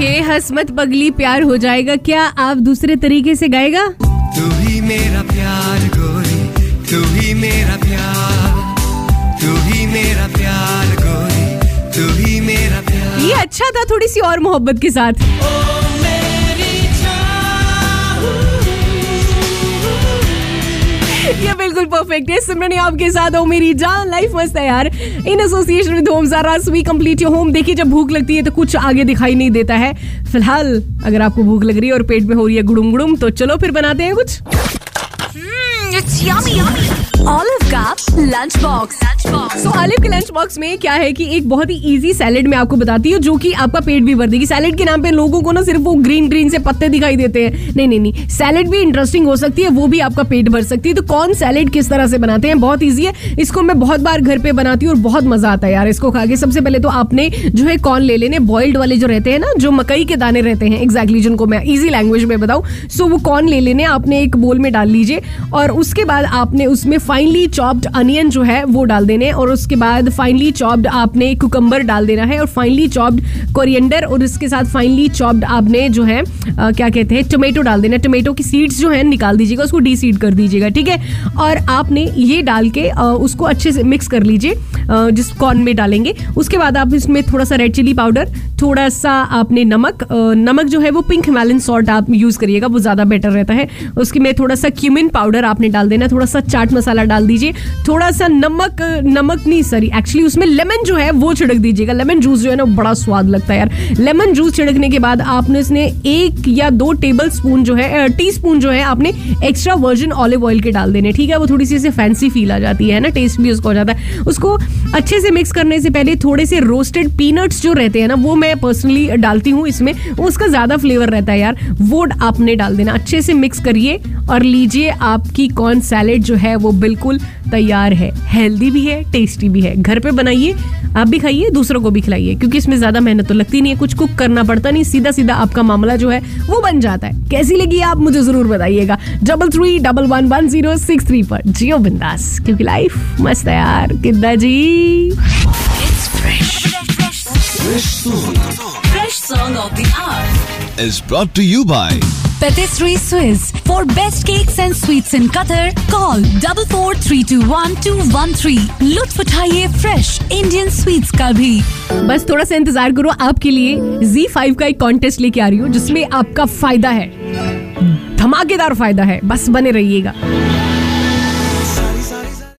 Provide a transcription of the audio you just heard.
Okay हसमत पगली प्यार हो जाएगा। क्या आप दूसरे तरीके से गाएगा? तू ही मेरा प्यार गोरी। तू ही मेरा प्यार। तू ही मेरा प्यार गोरी। तू ही मेरा प्यार। ये अच्छा था थोड़ी सी और मोहब्बत के साथ। ये बिल्कुल परफेक्ट है। सिमरन आपके साथ हो मेरी जान लाइफ मस्त है यार। In association with home Zara we complete your home देखिए जब भूख लगती है तो कुछ आगे दिखाई नहीं देता है। फ़िलहाल, अगर आपको भूख लग रही है और पेट में हो रही है गुड़ुम गुड़ुम तो चलो फिर बनाते हैं कुछ। It's yummy. का lunch box. Lunch box. सो आलिफ के लंच बॉक्स में क्या है कि एक बहुत ही इजी सैलेड मैं आपको बताती हूँ, जो कि आपका पेट भी भर देगी। सैलेड के नाम पे लोगों को ना सिर्फ़ वो ग्रीन ग्रीन से पत्ते दिखाई देते हैं। नहीं नहीं नहीं। सैलेड भी इंटरेस्टिंग हो सकती है, वो भी आपका पेट भर सकती है। तो कौन सैलेड किस तरह से बनाते हैं? बहुत ईजी है। इसको मैं बहुत बार घर पे बनाती हूँ और बहुत मज़ा आता है यार इसको खा के। सबसे पहले तो आपने जो है कॉर्न ले लेने। बॉइल्ड वाले जो रहते हैं ना, जो मकई के दाने रहते हैं एग्जैक्टली जिनको मैं ईजी लैंग्वेज में बताऊँ। सो वो कॉर्न ले लेने, आपने एक बोल में डाल लीजिए और उसके बाद आपने उसमें फाइनली चॉप्ड अनियन जो है वो डाल देने और उसके बाद फाइनली चॉप्ड आपने कुकम्बर डाल देना है और फाइनली चॉप्ड कोरिएंडर और इसके साथ फाइनली चॉप्ड आपने जो है आ, क्या कहते हैं टोमेटो डाल देना टोमेटो की सीड्स जो है निकाल दीजिएगा उसको डी कर दीजिएगा ठीक है? और आपने ये डाल के आ, उसको अच्छे से मिक्स कर लीजिए। जिस कॉर्न में डालेंगे। उसके बाद आप इसमें थोड़ा सा रेड चिली पाउडर थोड़ा सा आपने नमक नमक जो है वो पिंक हिमालयन सॉल्ट आप यूज़ करिएगा, वो ज़्यादा बेटर रहता है। उसके में थोड़ा सा क्यूमिन पाउडर आपने डाल देना थोड़ा सा चाट मसाला डाल दीजिए। थोड़ा सा नमक नमक नहीं सॉरी एक्चुअली उसमें लेमन जो है वो छिड़क दीजिएगा। लेमन जूस जो है ना बड़ा स्वाद लगता है यार। लेमन जूस छिड़कने के बाद आपने इसमें एक या दो टेबल स्पून जो है टी स्पून जो है आपने एक्स्ट्रा वर्जिन ऑलिव ऑयल के डाल देने। ठीक है, वो थोड़ी सी ऐसे फैंसी फील आ जाती है ना? टेस्ट भी उसको हो जाता है। उसको अच्छे से मिक्स करने से पहले थोड़े से रोस्टेड पीनट्स जो रहते हैं ना, वो मैं पर्सनली डालती हूँ इसमें। उसका ज़्यादा फ्लेवर रहता है यार। वो आपने डाल देना। अच्छे से मिक्स करिए और लीजिए आपकी कॉर्न सैलेड जो है वो बिल्कुल तैयार है हेल्दी भी है टेस्टी भी है। घर पे बनाइए आप भी खाइए दूसरों को भी खिलाइए क्योंकि इसमें ज़्यादा मेहनत तो लगती नहीं है कुछ कुक करना पड़ता नहीं सीधा सीधा आपका मामला जो है वो बन जाता है। कैसी लगी आप मुझे ज़रूर बताइएगा। Double three double one one zero six three पर जियो बिंदास क्योंकि लाइफ मस्त है यार कितना जी. Fresh song of the hour. is brought to you by Patisserie Swiss. For best cakes and sweets in Qatar, call double four three two one two one three. लुत्फ उठाइए fresh Indian sweets का भी बस थोड़ा सा इंतज़ार करो आपके लिए Z5 का एक कॉन्टेस्ट लेके आ रही हूँ जिसमें आपका फ़ायदा है धमाकेदार फ़ायदा है बस बने रहिएगा